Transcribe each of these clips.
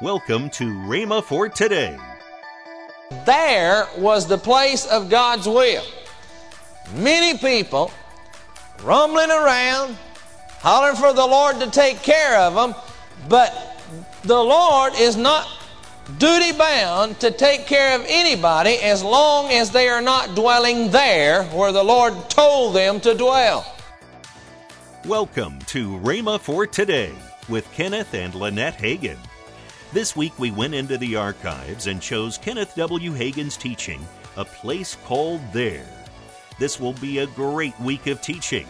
Welcome to Rhema for today. There was the place of God's will. Many people rumbling around, hollering for the Lord to take care of them, but the Lord is not duty bound to take care of anybody as long as they are not dwelling there where the Lord told them to dwell. Welcome to Rhema for today with Kenneth and Lynette Hagin. This week we went into the archives and chose Kenneth W. Hagin's teaching, A Place Called There. This will be a great week of teaching.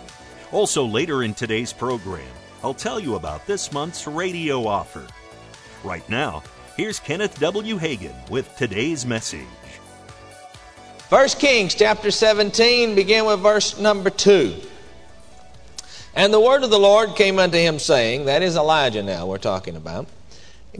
Also, later in today's program, I'll tell you about this month's radio offer. Right now, here's Kenneth W. Hagin with today's message. 1 Kings chapter 17, begin with verse number 2. And the word of the Lord came unto him, saying, That is Elijah now we're talking about.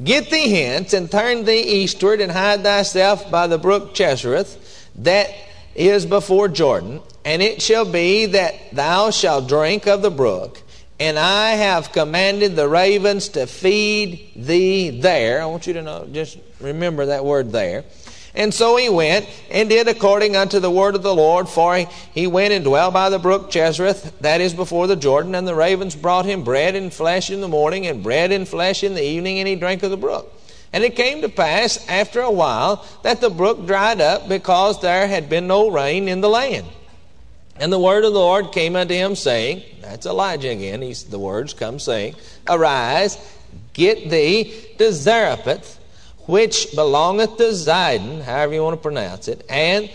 Get thee hence, and turn thee eastward, and hide thyself by the brook Chesereth, that is before Jordan. And it shall be that thou shalt drink of the brook, and I have commanded the ravens to feed thee there. I want you to know, just remember that word there. And so he went and did according unto the word of the Lord, for he, went and dwelt by the brook Chesereth, that is before the Jordan, and the ravens brought him bread and flesh in the morning, and bread and flesh in the evening, and he drank of the brook. And it came to pass after a while that the brook dried up, because there had been no rain in the land. And the word of the Lord came unto him, saying, That's Elijah again, he's, the words come saying, Arise, get thee to Zarephath which belongeth to Zidon, however you want to pronounce it, and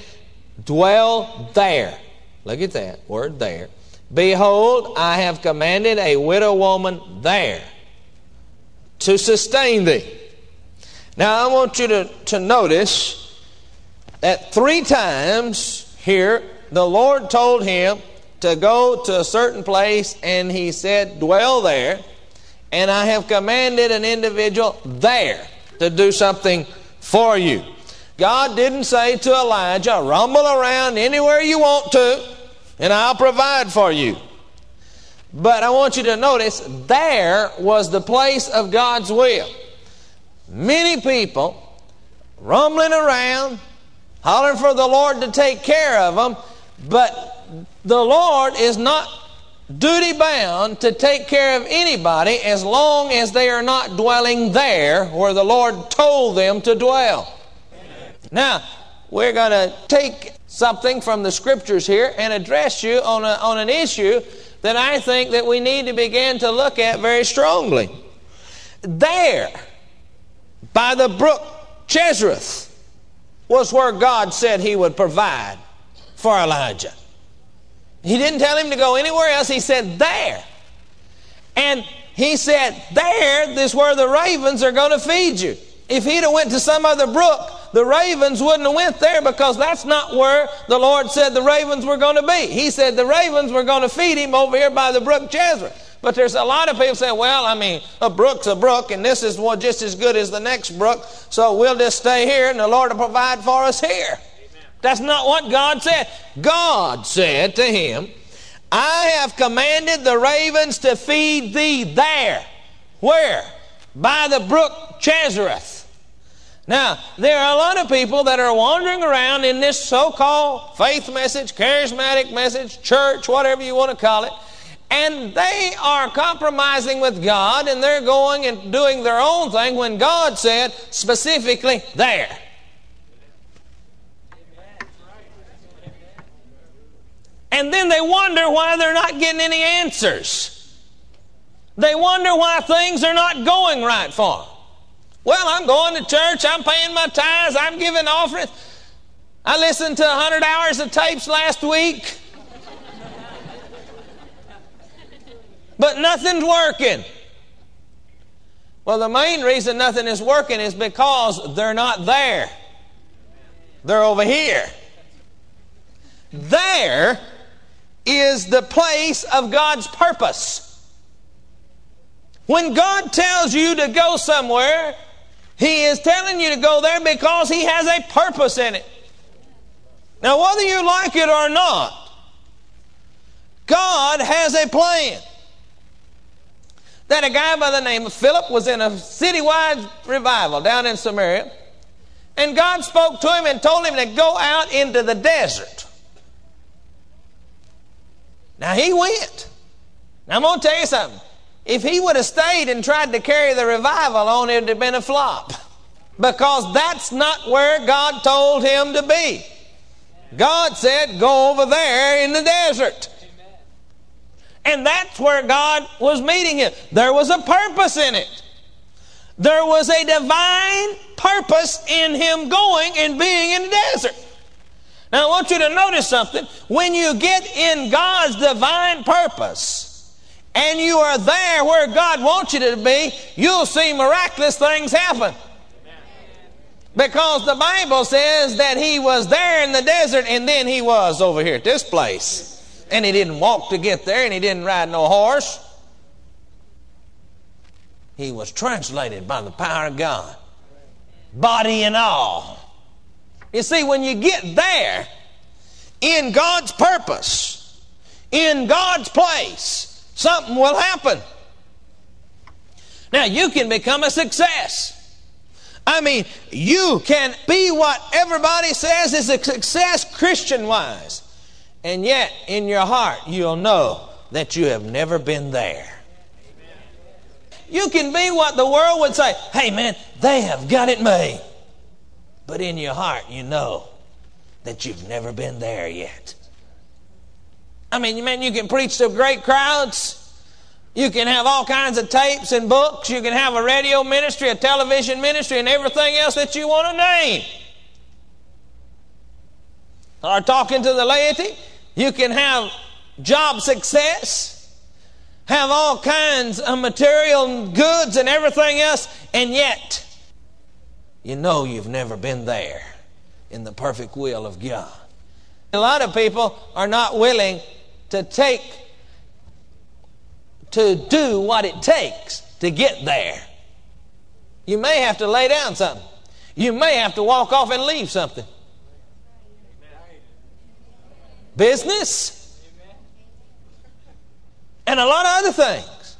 dwell there. Look at that word there. Behold, I have commanded a widow woman there to sustain thee. Now, I want you to, to notice that three times here the Lord told him to go to a certain place, and he said, Dwell there, and I have commanded an individual there to do something for you. God didn't say to Elijah, rumble around anywhere you want to, and I'll provide for you. But I want you to notice there was the place of God's will. Many people rumbling around, hollering for the Lord to take care of them, but the Lord is not duty bound to take care of anybody as long as they are not dwelling there where the Lord told them to dwell. Now, we're going to take something from the scriptures here and address you on, a, on an issue that I think that we need to begin to look at very strongly. There, by the brook Chesereth, was where God said he would provide for Elijah. He didn't tell him to go anywhere else. He said, there. And he said, there is where the ravens are going to feed you. If he'd have went to some other brook, the ravens wouldn't have went there because that's not where the Lord said the ravens were going to be. He said the ravens were going to feed him over here by the brook Chesereth. But there's a lot of people say, well, I mean, a brook's a brook, and this is just as good as the next brook, so we'll just stay here, and the Lord will provide for us here. That's not what God said. God said to him, I have commanded the ravens to feed thee there. Where? By the brook Chesereth. Now, there are a lot of people that are wandering around in this so called faith message, charismatic message, church, whatever you want to call it, and they are compromising with God and they're going and doing their own thing when God said specifically there. And then they wonder why they're not getting any answers. They wonder why things are not going right for them. Well, I'm going to church, I'm paying my tithes, I'm giving offerings. I listened to 100 hours of tapes last week. but nothing's working. Well, the main reason nothing is working is because they're not there. They're over here. There is the place of God's purpose. When God tells you to go somewhere, He is telling you to go there because He has a purpose in it. Now, whether you like it or not, God has a plan. that a guy by the name of Philip was in a citywide revival down in Samaria. And God spoke to him and told him to go out into the desert. Now he went. Now I'm going to tell you something. If he would have stayed and tried to carry the revival on, it would have been a flop. Because that's not where God told him to be. God said, Go over there in the desert. And that's where God was meeting him. There was a purpose in it. There was a divine purpose in him going and being in the desert. Now, I want you to notice something. When you get in God's divine purpose and you are there where God wants you to be, you'll see miraculous things happen. Because the Bible says that he was there in the desert and then he was over here at this place. And he didn't walk to get there and he didn't ride no horse. He was translated by the power of God, body and all. You see, when you get there in God's purpose, in God's place, something will happen. Now, you can become a success. I mean, you can be what everybody says is a success Christian wise. And yet, in your heart, you'll know that you have never been there. You can be what the world would say hey, man, they have got it made. But in your heart, you know that you've never been there yet. I mean, man, you can preach to great crowds. You can have all kinds of tapes and books. You can have a radio ministry, a television ministry, and everything else that you want to name. Or talking to the laity. You can have job success, have all kinds of material goods and everything else, and yet you know you've never been there in the perfect will of God. A lot of people are not willing to take to do what it takes to get there. You may have to lay down something. You may have to walk off and leave something. Business. And a lot of other things.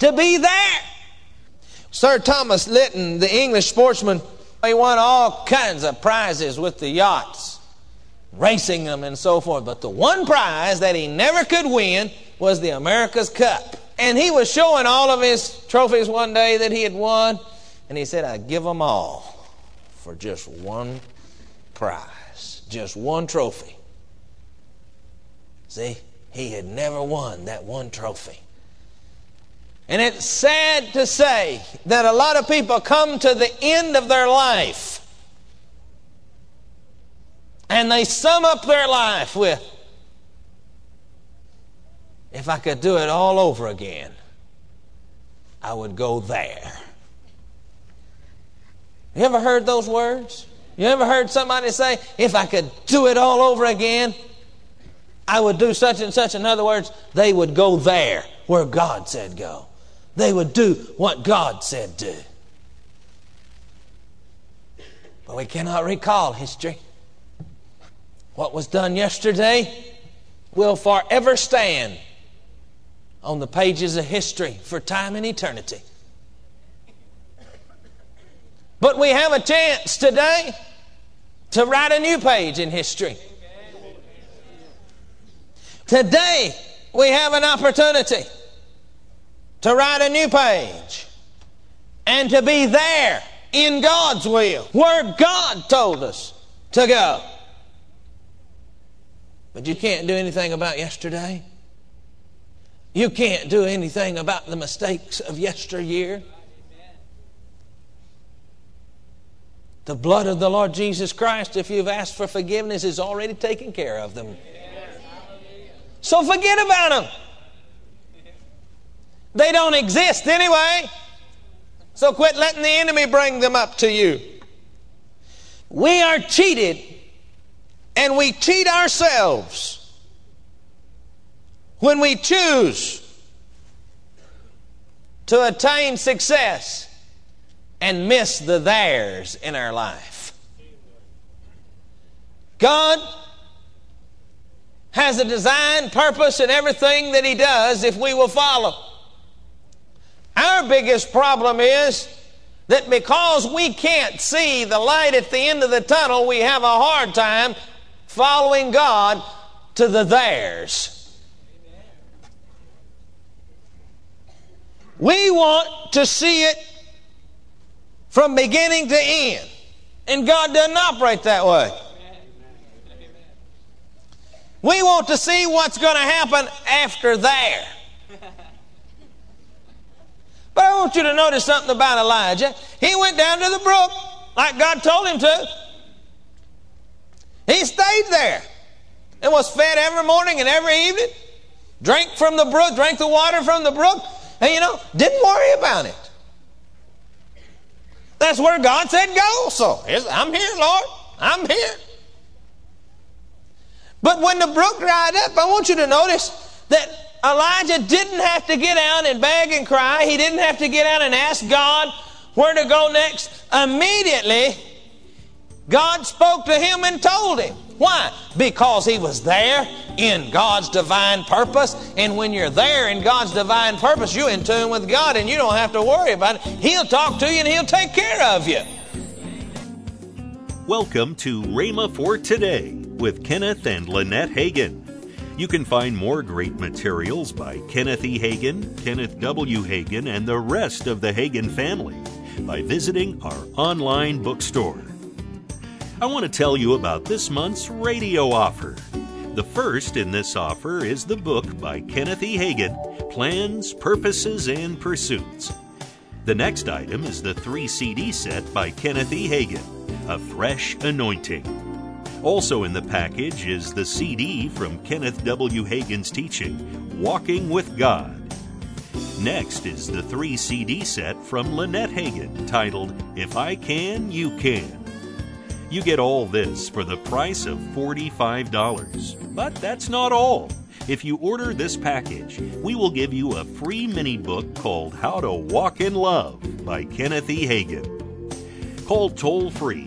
To be there. Sir Thomas Lipton, the English sportsman, he won all kinds of prizes with the yachts, racing them and so forth. But the one prize that he never could win was the America's Cup. And he was showing all of his trophies one day that he had won, and he said, I'd give them all for just one prize, just one trophy. See, he had never won that one trophy. And it's sad to say that a lot of people come to the end of their life and they sum up their life with if I could do it all over again, I would go there. You ever heard those words? You ever heard somebody say, if I could do it all over again, I would do such and such? In other words, they would go there where God said go. They would do what God said do. But we cannot recall history. What was done yesterday will forever stand on the pages of history for time and eternity. But we have a chance today to write a new page in history. Today, we have an opportunity to write a new page and to be there in God's will, where God told us to go. But you can't do anything about yesterday. You can't do anything about the mistakes of yesteryear. The blood of the Lord Jesus Christ, if you've asked for forgiveness, is already taken care of them. So forget about them. They don't exist anyway. So quit letting the enemy bring them up to you. We are cheated and we cheat ourselves when we choose to attain success and miss the theirs in our life. God has a design, purpose, and everything that He does if we will follow. Biggest problem is that because we can't see the light at the end of the tunnel, we have a hard time following God to the theirs. We want to see it from beginning to end. And God doesn't operate that way. We want to see what's going to happen after there. But I want you to notice something about Elijah. He went down to the brook like God told him to. He stayed there and was fed every morning and every evening. Drank from the brook, drank the water from the brook, and you know, didn't worry about it. That's where God said go. So I'm here, Lord. I'm here. But when the brook dried up, I want you to notice that Elijah didn't have to get out and beg and cry. He didn't have to get out and ask God where to go next. Immediately, God spoke to him and told him. Why? Because he was there in God's divine purpose. And when you're there in God's divine purpose, you're in tune with God and you don't have to worry about it. He'll talk to you and He'll take care of you. Welcome to Rhema for Today with Kenneth and Lynette Hagin. You can find more great materials by Kenneth E. Hagin, Kenneth W. Hagin, and the rest of the Hagin family by visiting our online bookstore. I want to tell you about this month's radio offer. The first in this offer is the book by Kenneth E. Hagin Plans, Purposes, and Pursuits. The next item is the three CD set by Kenneth E. Hagin A Fresh Anointing. Also in the package is the CD from Kenneth W. Hagin's teaching, Walking with God. Next is the three CD set from Lynette Hagin titled, If I Can, You Can. You get all this for the price of $45. But that's not all. If you order this package, we will give you a free mini book called How to Walk in Love by Kenneth E. Hagin. Call toll free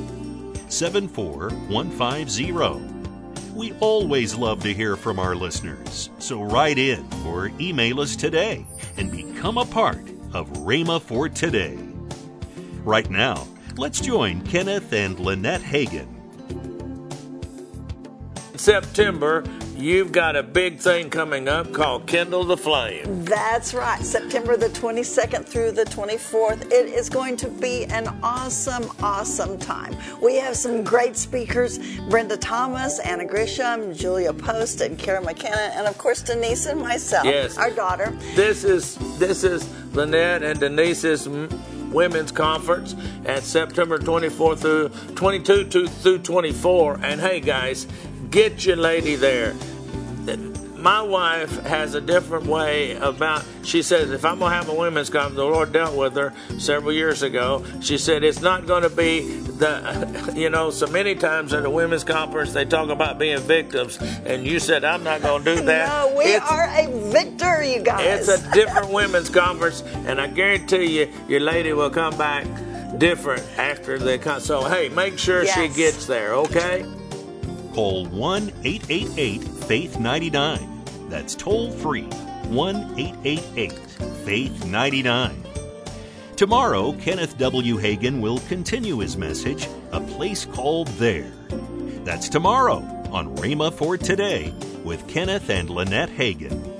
74150. We always love to hear from our listeners, so write in or email us today and become a part of Rhema for Today. Right now, let's join Kenneth and Lynette Hagin. September, you've got a big thing coming up called Kindle the Flame. That's right, September the 22nd through the 24th. It is going to be an awesome, awesome time. We have some great speakers Brenda Thomas, Anna Grisham, Julia Post, and Kara McKenna, and of course Denise and myself, Yes. our daughter. This is this is Lynette and Denise's m- women's conference at September 24 through 22 to, through 24. And hey, guys, get your lady there. My wife has a different way about. She says if I'm gonna have a women's conference, the Lord dealt with her several years ago. She said it's not going to be the, you know, so many times at a women's conference they talk about being victims, and you said I'm not going to do that. No, we It's- are a victor, you guys. it's a different women's conference, and I guarantee you, your lady will come back different after the con. So hey, make sure she gets there, okay? Call 1 888 Faith 99. That's toll free 1 888 Faith 99. Tomorrow, Kenneth W. Hagin will continue his message, A Place Called There. That's tomorrow on Rhema for Today with Kenneth and Lynette Hagin.